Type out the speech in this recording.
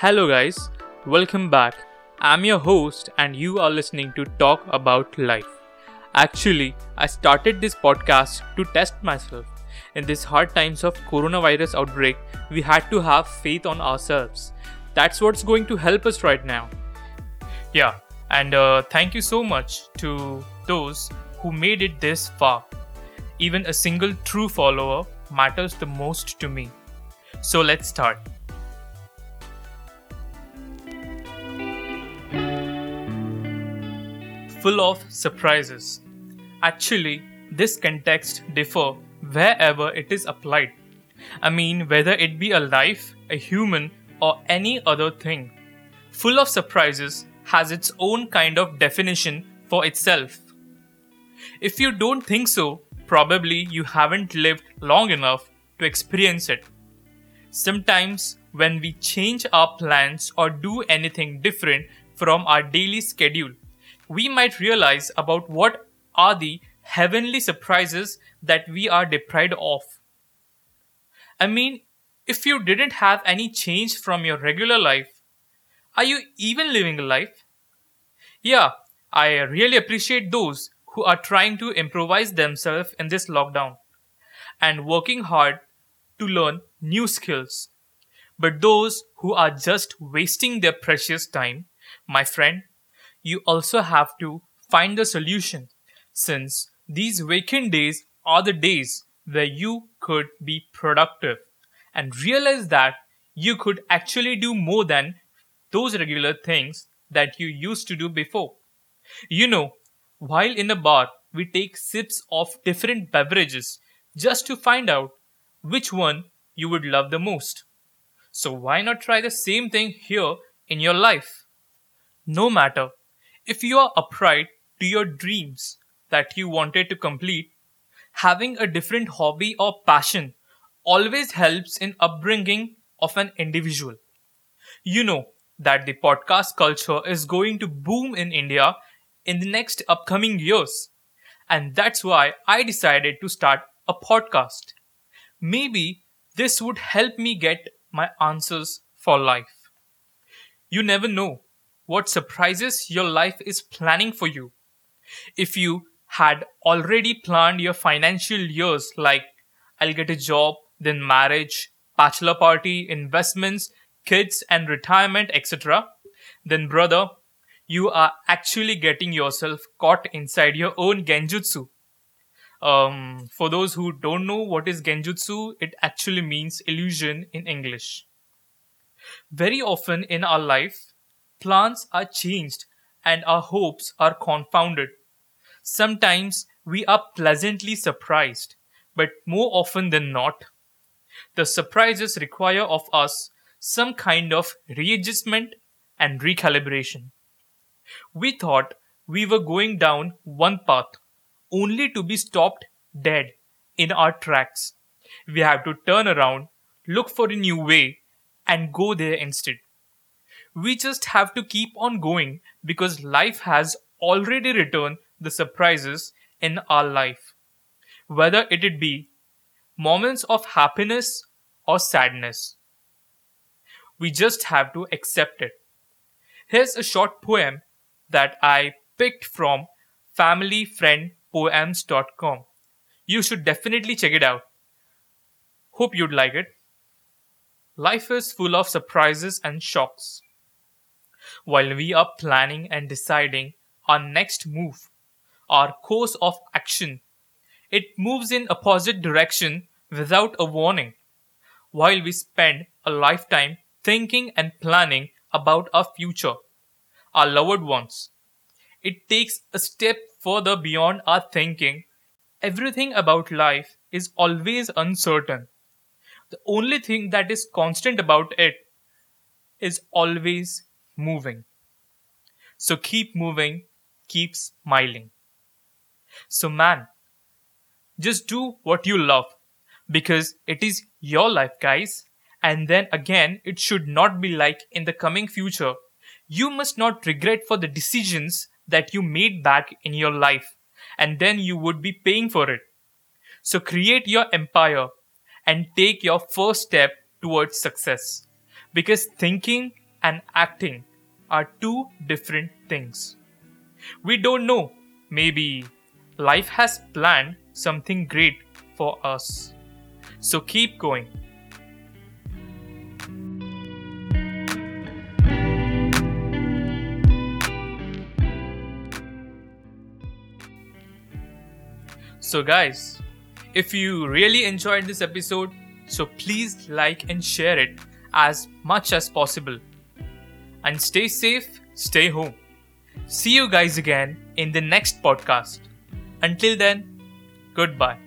Hello, guys, welcome back. I'm your host, and you are listening to Talk About Life. Actually, I started this podcast to test myself. In these hard times of coronavirus outbreak, we had to have faith on ourselves. That's what's going to help us right now. Yeah, and uh, thank you so much to those who made it this far. Even a single true follower matters the most to me. So let's start. Full of surprises. Actually, this context differ wherever it is applied. I mean, whether it be a life, a human, or any other thing. Full of surprises has its own kind of definition for itself. If you don't think so, probably you haven't lived long enough to experience it. Sometimes, when we change our plans or do anything different from our daily schedule, we might realize about what are the heavenly surprises that we are deprived of. I mean, if you didn't have any change from your regular life, are you even living a life? Yeah, I really appreciate those who are trying to improvise themselves in this lockdown and working hard to learn new skills. But those who are just wasting their precious time, my friend, you also have to find the solution since these vacant days are the days where you could be productive and realize that you could actually do more than those regular things that you used to do before. You know, while in a bar, we take sips of different beverages just to find out which one you would love the most. So, why not try the same thing here in your life? No matter if you are upright to your dreams that you wanted to complete, having a different hobby or passion always helps in upbringing of an individual. You know that the podcast culture is going to boom in India in the next upcoming years. And that's why I decided to start a podcast. Maybe this would help me get my answers for life. You never know what surprises your life is planning for you. If you had already planned your financial years like I'll get a job, then marriage, bachelor party, investments, kids, and retirement, etc., then brother, you are actually getting yourself caught inside your own genjutsu. Um, for those who don't know what is genjutsu, it actually means illusion in English. Very often in our life, plans are changed and our hopes are confounded. Sometimes we are pleasantly surprised, but more often than not, the surprises require of us some kind of readjustment and recalibration. We thought we were going down one path, only to be stopped dead in our tracks. We have to turn around, look for a new way, and go there instead. We just have to keep on going because life has already returned the surprises in our life. Whether it be moments of happiness or sadness. We just have to accept it. Here's a short poem that I picked from familyfriendpoems.com. You should definitely check it out. Hope you'd like it. Life is full of surprises and shocks. While we are planning and deciding our next move, our course of action, it moves in opposite direction without a warning. While we spend a lifetime thinking and planning about our future, our loved ones. It takes a step further beyond our thinking. Everything about life is always uncertain. The only thing that is constant about it is always moving. So keep moving, keep smiling. So, man, just do what you love because it is your life, guys. And then again, it should not be like in the coming future you must not regret for the decisions that you made back in your life, and then you would be paying for it. So create your empire and take your first step towards success. Because thinking and acting are two different things. We don't know. Maybe life has planned something great for us. So keep going. So, guys, if you really enjoyed this episode, so please like and share it as much as possible. And stay safe, stay home. See you guys again in the next podcast. Until then, goodbye.